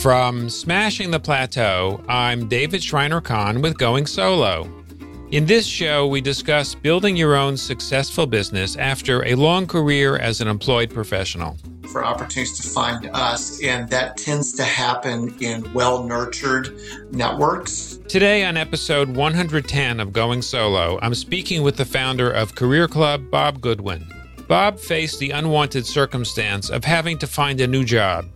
From Smashing the Plateau, I'm David Shriner Cahn with Going Solo. In this show, we discuss building your own successful business after a long career as an employed professional. For opportunities to find us, and that tends to happen in well nurtured networks. Today, on episode 110 of Going Solo, I'm speaking with the founder of Career Club, Bob Goodwin. Bob faced the unwanted circumstance of having to find a new job.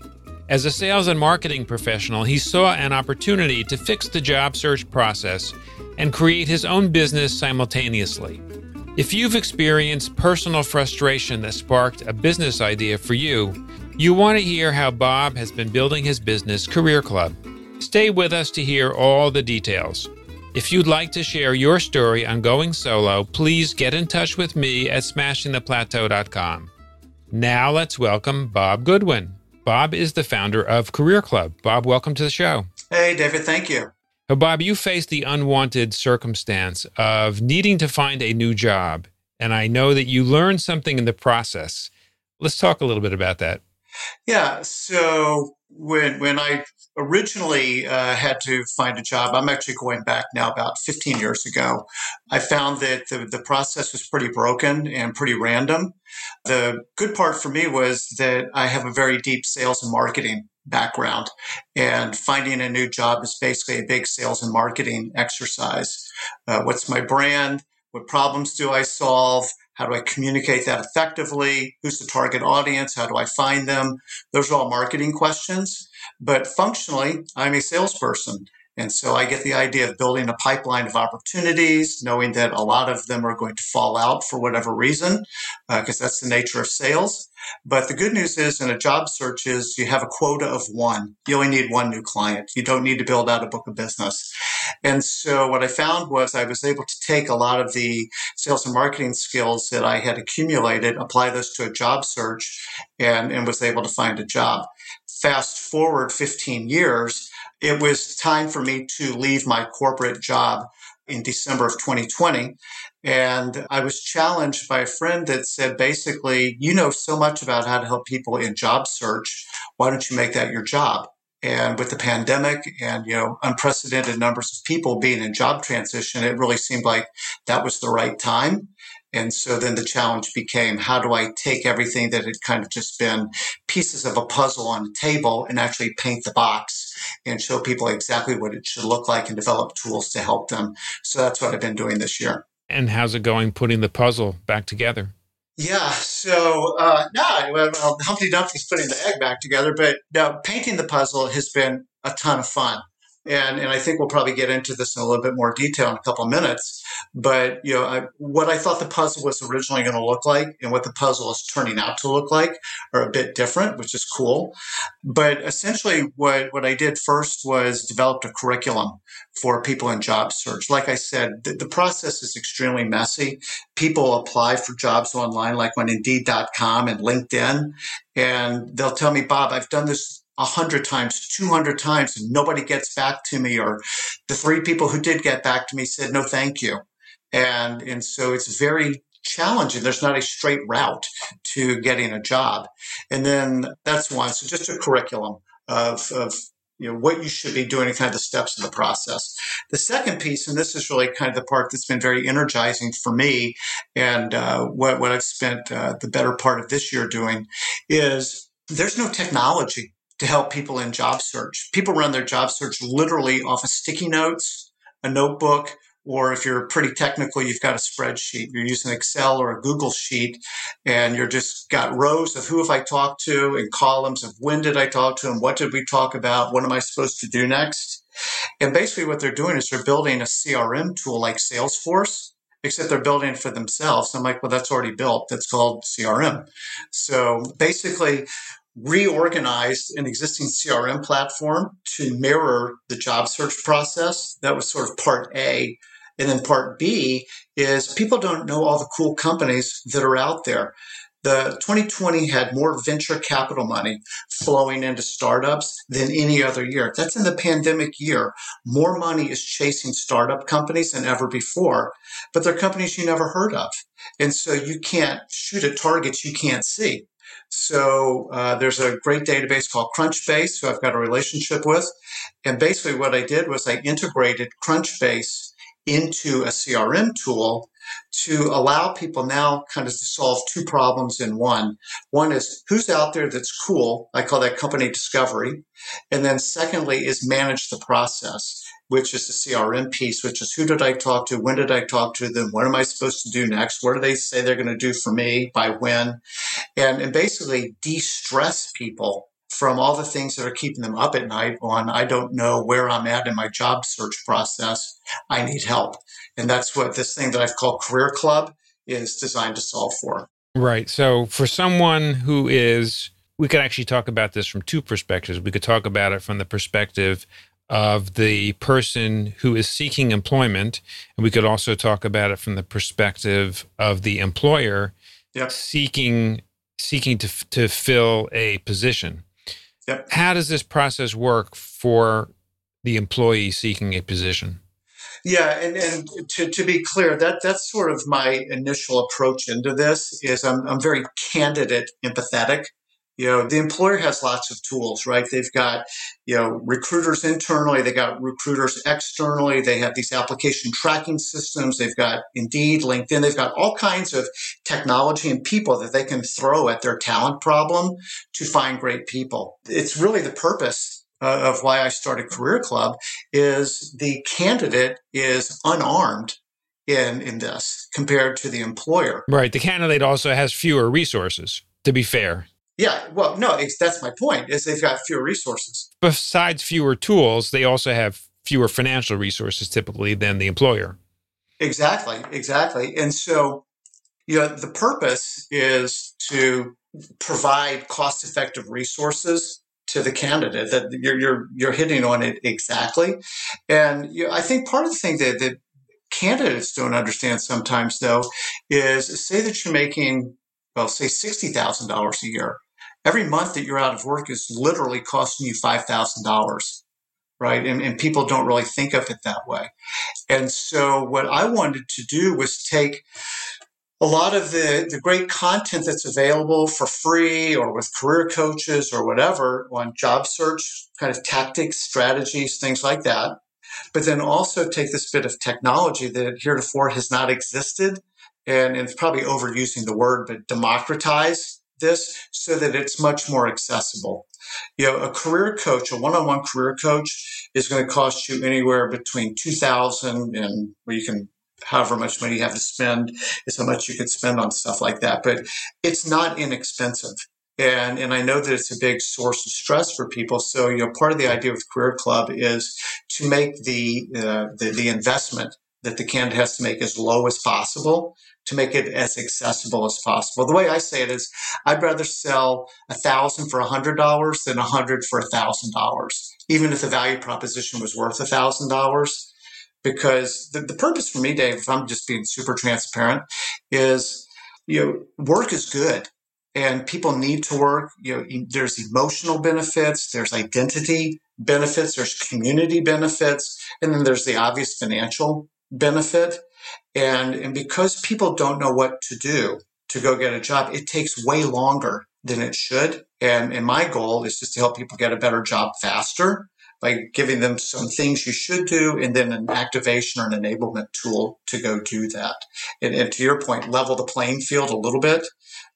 As a sales and marketing professional, he saw an opportunity to fix the job search process and create his own business simultaneously. If you've experienced personal frustration that sparked a business idea for you, you want to hear how Bob has been building his business, Career Club. Stay with us to hear all the details. If you'd like to share your story on going solo, please get in touch with me at smashingtheplateau.com. Now let's welcome Bob Goodwin. Bob is the founder of Career Club. Bob, welcome to the show. Hey, David, thank you. So, Bob, you faced the unwanted circumstance of needing to find a new job. And I know that you learned something in the process. Let's talk a little bit about that. Yeah. So, when when I originally uh, had to find a job, I'm actually going back now about 15 years ago. I found that the, the process was pretty broken and pretty random. The good part for me was that I have a very deep sales and marketing background, and finding a new job is basically a big sales and marketing exercise. Uh, what's my brand? What problems do I solve? How do I communicate that effectively? Who's the target audience? How do I find them? Those are all marketing questions. But functionally, I'm a salesperson. And so I get the idea of building a pipeline of opportunities, knowing that a lot of them are going to fall out for whatever reason, because uh, that's the nature of sales. But the good news is in a job search is you have a quota of one. You only need one new client. You don't need to build out a book of business. And so what I found was I was able to take a lot of the sales and marketing skills that I had accumulated, apply those to a job search, and, and was able to find a job. Fast forward 15 years, it was time for me to leave my corporate job in December of 2020. And I was challenged by a friend that said, basically, you know so much about how to help people in job search. Why don't you make that your job? And with the pandemic and, you know, unprecedented numbers of people being in job transition, it really seemed like that was the right time. And so then the challenge became how do I take everything that had kind of just been pieces of a puzzle on the table and actually paint the box and show people exactly what it should look like and develop tools to help them. So that's what I've been doing this year. And how's it going putting the puzzle back together? Yeah, so uh, no, well, Humpty Dumpty's putting the egg back together, but now painting the puzzle has been a ton of fun. And, and I think we'll probably get into this in a little bit more detail in a couple of minutes. But you know, I, what I thought the puzzle was originally going to look like and what the puzzle is turning out to look like are a bit different, which is cool. But essentially, what what I did first was developed a curriculum for people in job search. Like I said, the, the process is extremely messy. People apply for jobs online, like on Indeed.com and LinkedIn, and they'll tell me, Bob, I've done this 100 times, 200 times, and nobody gets back to me. Or the three people who did get back to me said, no, thank you. And, and so it's very challenging. There's not a straight route to getting a job. And then that's one. So just a curriculum of, of you know what you should be doing and kind of the steps in the process. The second piece, and this is really kind of the part that's been very energizing for me, and uh, what what I've spent uh, the better part of this year doing, is there's no technology to help people in job search. People run their job search literally off of sticky notes, a notebook, or if you're pretty technical, you've got a spreadsheet. You're using Excel or a Google sheet, and you're just got rows of who have I talked to and columns of when did I talk to them, what did we talk about, what am I supposed to do next. And basically, what they're doing is they're building a CRM tool like Salesforce, except they're building it for themselves. I'm like, well, that's already built. That's called CRM. So basically, reorganized an existing CRM platform to mirror the job search process. That was sort of part A. And then part B is people don't know all the cool companies that are out there. The 2020 had more venture capital money flowing into startups than any other year. That's in the pandemic year. More money is chasing startup companies than ever before, but they're companies you never heard of. And so you can't shoot at targets you can't see. So uh, there's a great database called Crunchbase, who I've got a relationship with. And basically, what I did was I integrated Crunchbase into a CRM tool to allow people now kind of to solve two problems in one. One is who's out there that's cool. I call that company discovery. And then secondly is manage the process, which is the CRM piece, which is who did I talk to? When did I talk to them? What am I supposed to do next? What do they say they're going to do for me by when? And, and basically de-stress people from all the things that are keeping them up at night on I don't know where I'm at in my job search process. I need help. And that's what this thing that I've called Career Club is designed to solve for. Right. So for someone who is we could actually talk about this from two perspectives. We could talk about it from the perspective of the person who is seeking employment, and we could also talk about it from the perspective of the employer yep. seeking seeking to to fill a position. Yep. How does this process work for the employee seeking a position? Yeah, and, and to, to be clear, that that's sort of my initial approach into this is I'm, I'm very candidate empathetic you know the employer has lots of tools right? They've got you know recruiters internally they got recruiters externally they have these application tracking systems they've got indeed linkedin they've got all kinds of technology and people that they can throw at their talent problem to find great people. It's really the purpose uh, of why i started career club is the candidate is unarmed in in this compared to the employer. Right the candidate also has fewer resources to be fair yeah, well, no, that's my point. Is they've got fewer resources. Besides fewer tools, they also have fewer financial resources typically than the employer. Exactly, exactly. And so, you know, the purpose is to provide cost-effective resources to the candidate. That you're you're you're hitting on it exactly. And you know, I think part of the thing that, that candidates don't understand sometimes, though, is say that you're making well, say $60,000 a year. Every month that you're out of work is literally costing you $5,000, right? And, and people don't really think of it that way. And so what I wanted to do was take a lot of the, the great content that's available for free or with career coaches or whatever on job search kind of tactics, strategies, things like that. But then also take this bit of technology that heretofore has not existed and it's probably overusing the word, but democratize this so that it's much more accessible. You know, a career coach, a one-on-one career coach is going to cost you anywhere between 2000 and you can however much money you have to spend is how much you could spend on stuff like that. But it's not inexpensive. And, and I know that it's a big source of stress for people. So, you know, part of the idea with Career Club is to make the, uh, the, the investment that the candidate has to make as low as possible to make it as accessible as possible. The way I say it is, I'd rather sell a thousand for a hundred dollars than a hundred for a thousand dollars, even if the value proposition was worth a thousand dollars. Because the, the purpose for me, Dave, if I'm just being super transparent, is you know, work is good and people need to work. You know, there's emotional benefits, there's identity benefits, there's community benefits, and then there's the obvious financial benefit. And, and because people don't know what to do to go get a job, it takes way longer than it should. And, and my goal is just to help people get a better job faster by giving them some things you should do and then an activation or an enablement tool to go do that. And, and to your point, level the playing field a little bit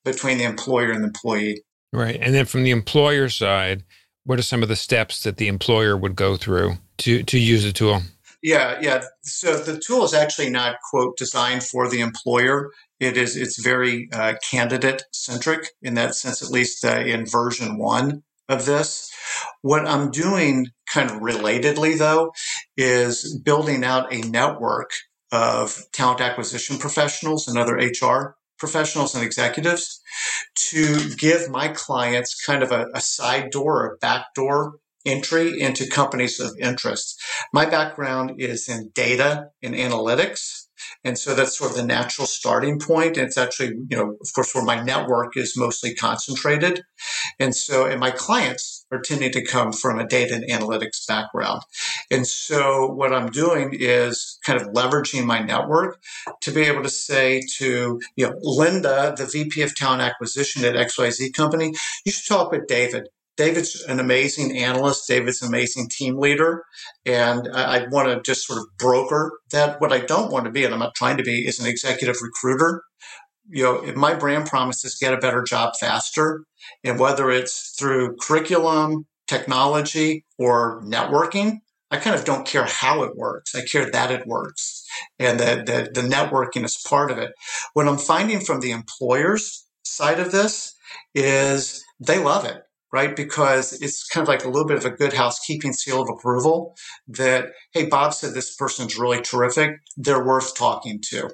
between the employer and the employee. Right. And then from the employer side, what are some of the steps that the employer would go through to, to use the tool? Yeah, yeah. So the tool is actually not quote designed for the employer. It is it's very uh, candidate centric in that sense, at least uh, in version one of this. What I'm doing, kind of relatedly though, is building out a network of talent acquisition professionals and other HR professionals and executives to give my clients kind of a, a side door a back door entry into companies of interest. My background is in data and analytics. And so that's sort of the natural starting point. And it's actually, you know, of course, where my network is mostly concentrated. And so, and my clients are tending to come from a data and analytics background. And so what I'm doing is kind of leveraging my network to be able to say to, you know, Linda, the VP of talent acquisition at XYZ company, you should talk with David. David's an amazing analyst. David's an amazing team leader. And I, I want to just sort of broker that. What I don't want to be, and I'm not trying to be, is an executive recruiter. You know, if my brand promise is get a better job faster, and whether it's through curriculum, technology, or networking, I kind of don't care how it works. I care that it works. And that the, the networking is part of it. What I'm finding from the employers side of this is they love it right? Because it's kind of like a little bit of a good housekeeping seal of approval that, hey, Bob said this person's really terrific. They're worth talking to.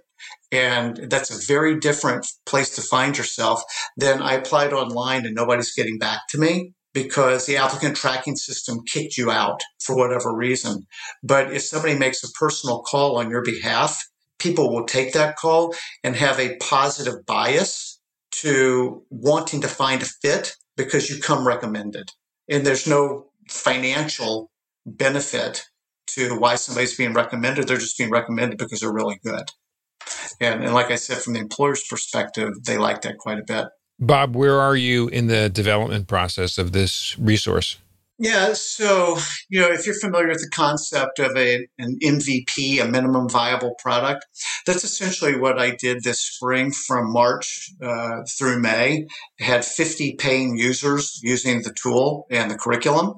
And that's a very different place to find yourself than I applied online and nobody's getting back to me because the applicant tracking system kicked you out for whatever reason. But if somebody makes a personal call on your behalf, people will take that call and have a positive bias to wanting to find a fit because you come recommended. And there's no financial benefit to why somebody's being recommended. They're just being recommended because they're really good. And, and like I said, from the employer's perspective, they like that quite a bit. Bob, where are you in the development process of this resource? Yeah, so you know, if you're familiar with the concept of a an MVP, a minimum viable product, that's essentially what I did this spring from March uh, through May. I had 50 paying users using the tool and the curriculum,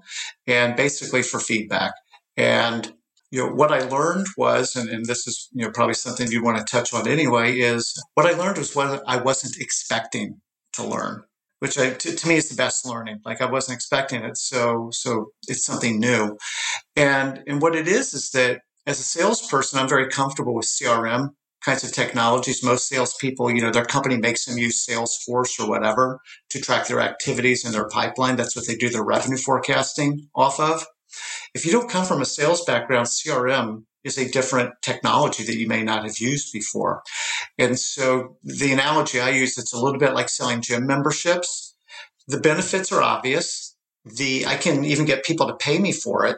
and basically for feedback. And you know, what I learned was, and, and this is you know probably something you want to touch on anyway, is what I learned was what I wasn't expecting to learn which I, to, to, me is the best learning. Like I wasn't expecting it, so so it's something new. And and what it is is that as a salesperson, I'm very comfortable with CRM kinds of technologies. Most salespeople, you know, their company makes them use Salesforce or whatever to track their activities and their pipeline. That's what they do their revenue forecasting off of. If you don't come from a sales background, CRM is a different technology that you may not have used before. And so the analogy I use, it's a little bit like selling gym memberships. The benefits are obvious. The, I can even get people to pay me for it.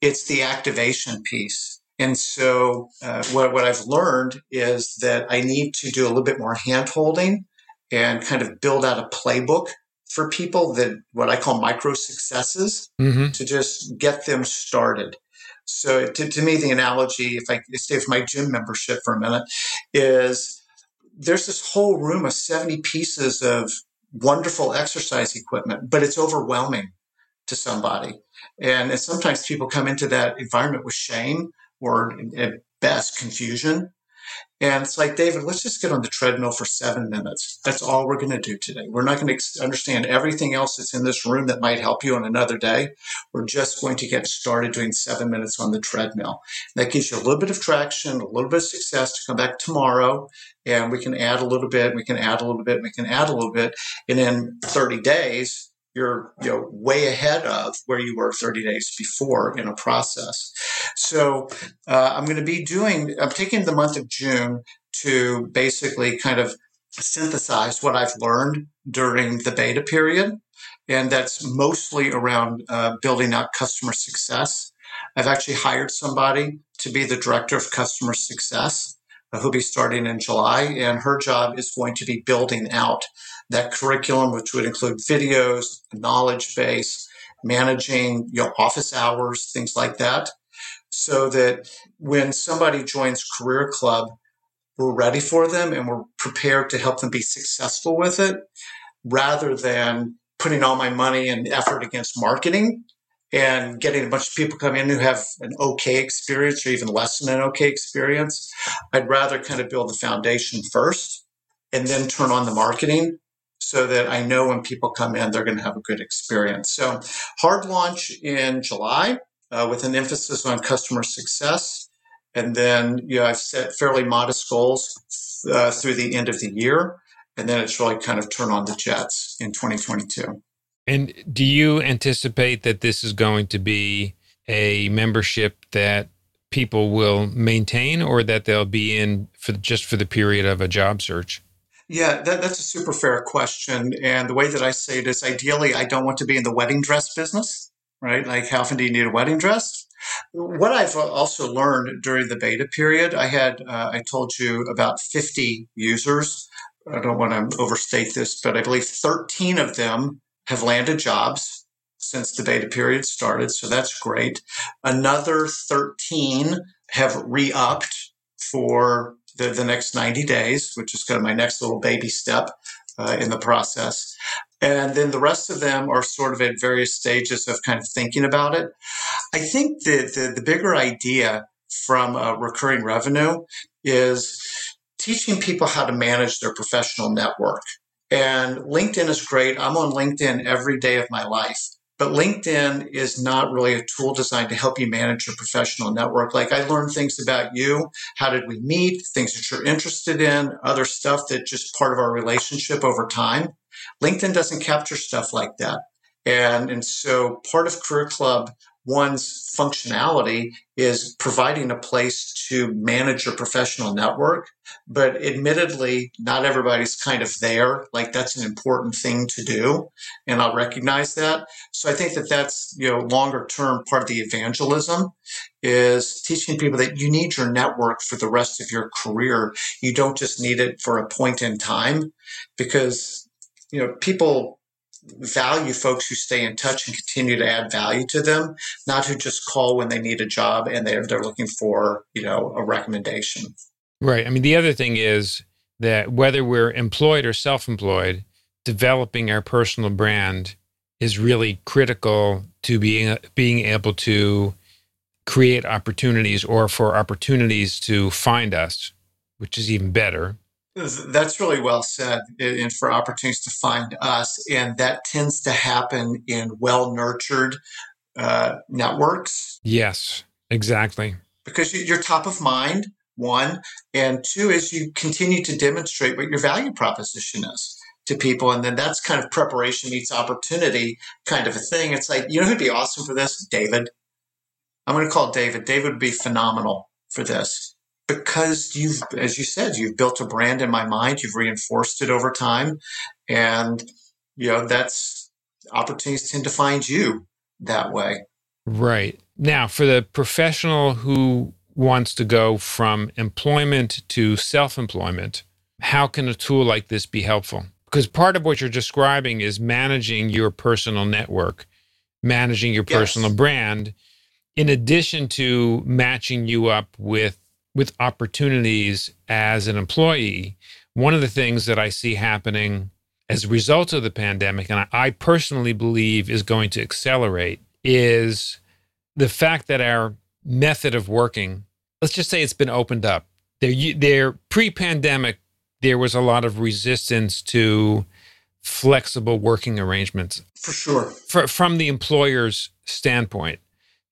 It's the activation piece. And so uh, what, what I've learned is that I need to do a little bit more hand holding and kind of build out a playbook for people that what I call micro successes mm-hmm. to just get them started. So to, to me, the analogy, if I stay with my gym membership for a minute, is there's this whole room of 70 pieces of wonderful exercise equipment, but it's overwhelming to somebody. And, and sometimes people come into that environment with shame or at best confusion. And it's like, David, let's just get on the treadmill for seven minutes. That's all we're going to do today. We're not going to understand everything else that's in this room that might help you on another day. We're just going to get started doing seven minutes on the treadmill. That gives you a little bit of traction, a little bit of success to come back tomorrow. And we can add a little bit, we can add a little bit, we can add a little bit. And in 30 days, you're you know way ahead of where you were 30 days before in a process. So uh, I'm going to be doing. I'm taking the month of June to basically kind of synthesize what I've learned during the beta period, and that's mostly around uh, building out customer success. I've actually hired somebody to be the director of customer success who'll be starting in July, and her job is going to be building out that curriculum, which would include videos, knowledge base, managing you know, office hours, things like that, so that when somebody joins Career Club, we're ready for them and we're prepared to help them be successful with it rather than putting all my money and effort against marketing and getting a bunch of people come in who have an okay experience or even less than an okay experience. I'd rather kind of build the foundation first and then turn on the marketing so that I know when people come in, they're going to have a good experience. So, hard launch in July uh, with an emphasis on customer success. And then, you know, I've set fairly modest goals uh, through the end of the year. And then it's really kind of turn on the jets in 2022. And do you anticipate that this is going to be a membership that people will maintain or that they'll be in for just for the period of a job search? Yeah, that, that's a super fair question. And the way that I say it is ideally, I don't want to be in the wedding dress business, right? Like, how often do you need a wedding dress? What I've also learned during the beta period, I had, uh, I told you about 50 users. I don't want to overstate this, but I believe 13 of them have landed jobs since the beta period started. So that's great. Another 13 have re upped for the, the next 90 days, which is kind of my next little baby step uh, in the process. And then the rest of them are sort of at various stages of kind of thinking about it. I think the, the, the bigger idea from uh, recurring revenue is teaching people how to manage their professional network. And LinkedIn is great. I'm on LinkedIn every day of my life. But LinkedIn is not really a tool designed to help you manage your professional network. Like I learned things about you. How did we meet? Things that you're interested in, other stuff that just part of our relationship over time. LinkedIn doesn't capture stuff like that. And, and so part of Career Club one's functionality is providing a place to manage your professional network. But admittedly, not everybody's kind of there. Like that's an important thing to do. And I'll recognize that. So I think that that's, you know, longer term part of the evangelism is teaching people that you need your network for the rest of your career. You don't just need it for a point in time because, you know, people value folks who stay in touch and continue to add value to them, not who just call when they need a job and they're they're looking for you know a recommendation. Right. I mean, the other thing is that whether we're employed or self-employed, developing our personal brand is really critical to being being able to create opportunities or for opportunities to find us, which is even better. That's really well said, and for opportunities to find us, and that tends to happen in well nurtured uh, networks. Yes, exactly. Because you're top of mind, one, and two is you continue to demonstrate what your value proposition is to people, and then that's kind of preparation meets opportunity kind of a thing. It's like you know who'd be awesome for this, David. I'm going to call David. David would be phenomenal for this because you've, as you said, you've built a brand in my mind, you've reinforced it over time. And, you know, that's opportunities tend to find you that way. Right. Now, for the professional who wants to go from employment to self employment, how can a tool like this be helpful? Because part of what you're describing is managing your personal network, managing your personal brand, in addition to matching you up with with opportunities as an employee, one of the things that I see happening as a result of the pandemic, and I personally believe is going to accelerate, is the fact that our method of working, let's just say it's been opened up. There, there pre-pandemic, there was a lot of resistance to flexible working arrangements. For sure. For, from the employer's standpoint.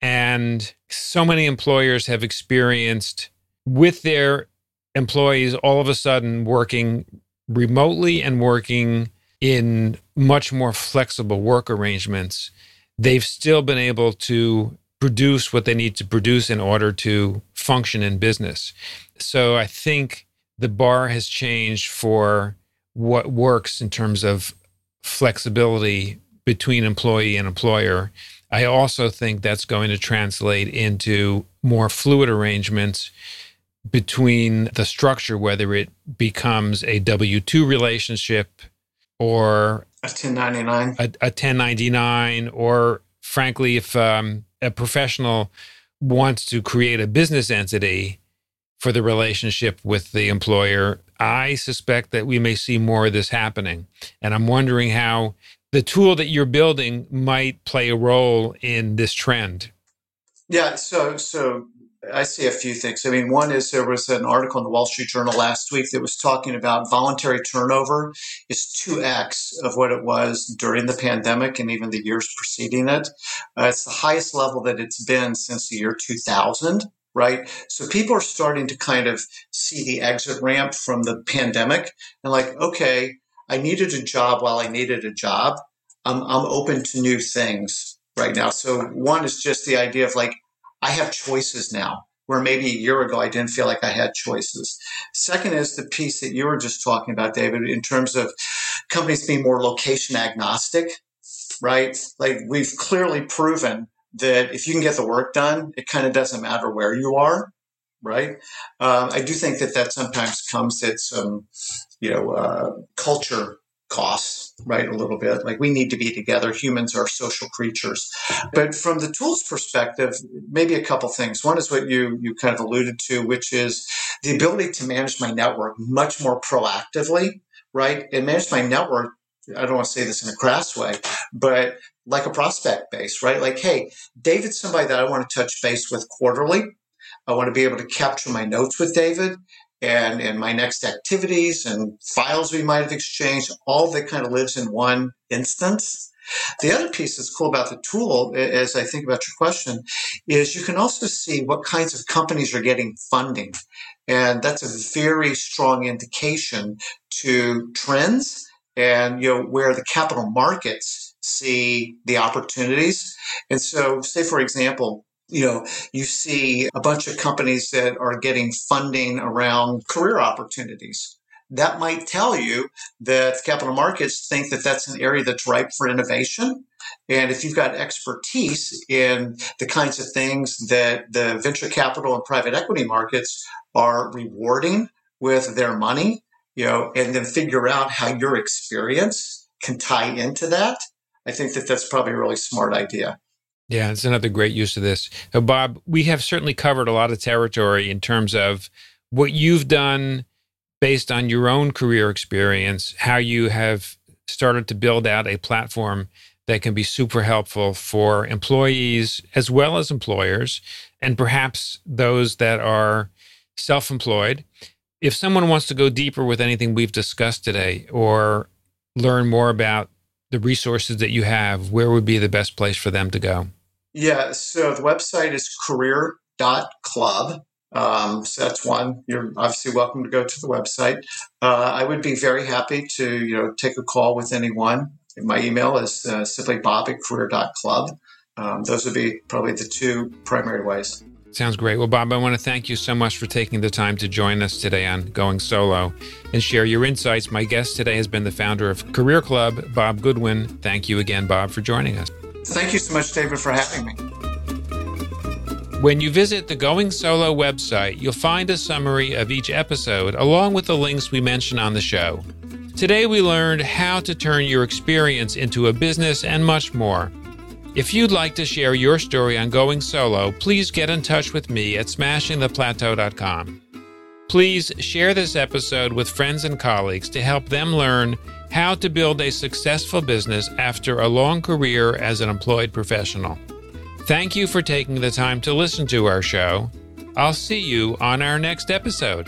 And so many employers have experienced with their employees all of a sudden working remotely and working in much more flexible work arrangements, they've still been able to produce what they need to produce in order to function in business. So I think the bar has changed for what works in terms of flexibility between employee and employer. I also think that's going to translate into more fluid arrangements between the structure, whether it becomes a W 2 relationship or a 1099, a, a 1099, or frankly, if um, a professional wants to create a business entity for the relationship with the employer, I suspect that we may see more of this happening. And I'm wondering how the tool that you're building might play a role in this trend. Yeah, so so I see a few things. I mean, one is there was an article in the Wall Street Journal last week that was talking about voluntary turnover is 2x of what it was during the pandemic and even the years preceding it. Uh, it's the highest level that it's been since the year 2000 right? So people are starting to kind of see the exit ramp from the pandemic and like, okay, I needed a job while I needed a job. I'm, I'm open to new things right now. So one is just the idea of like, I have choices now. where maybe a year ago I didn't feel like I had choices. Second is the piece that you were just talking about, David, in terms of companies being more location agnostic, right? Like we've clearly proven that if you can get the work done, it kind of doesn't matter where you are, right? Um, I do think that that sometimes comes at some, you know, uh, culture costs, right? A little bit. Like we need to be together. Humans are social creatures. But from the tools perspective, maybe a couple things. One is what you you kind of alluded to, which is the ability to manage my network much more proactively, right? And manage my network. I don't want to say this in a crass way, but like a prospect base, right? Like, hey, David's somebody that I want to touch base with quarterly. I want to be able to capture my notes with David and and my next activities and files we might have exchanged all that kind of lives in one instance. The other piece that's cool about the tool as i think about your question is you can also see what kinds of companies are getting funding. And that's a very strong indication to trends and you know where the capital markets see the opportunities. And so say for example you know, you see a bunch of companies that are getting funding around career opportunities. That might tell you that capital markets think that that's an area that's ripe for innovation. And if you've got expertise in the kinds of things that the venture capital and private equity markets are rewarding with their money, you know, and then figure out how your experience can tie into that, I think that that's probably a really smart idea. Yeah, it's another great use of this. So, Bob, we have certainly covered a lot of territory in terms of what you've done based on your own career experience, how you have started to build out a platform that can be super helpful for employees as well as employers, and perhaps those that are self employed. If someone wants to go deeper with anything we've discussed today or learn more about the resources that you have, where would be the best place for them to go? Yeah, so the website is career.club. Um, so that's one. You're obviously welcome to go to the website. Uh, I would be very happy to, you know, take a call with anyone. My email is uh, simply bob at career.club. Um, those would be probably the two primary ways. Sounds great. Well, Bob, I want to thank you so much for taking the time to join us today on Going Solo and share your insights. My guest today has been the founder of Career Club, Bob Goodwin. Thank you again, Bob, for joining us. Thank you so much, David, for having me. When you visit the Going Solo website, you'll find a summary of each episode along with the links we mention on the show. Today, we learned how to turn your experience into a business and much more. If you'd like to share your story on going solo, please get in touch with me at smashingtheplateau.com. Please share this episode with friends and colleagues to help them learn how to Build a Successful Business After a Long Career as an Employed Professional. Thank you for taking the time to listen to our show. I'll see you on our next episode.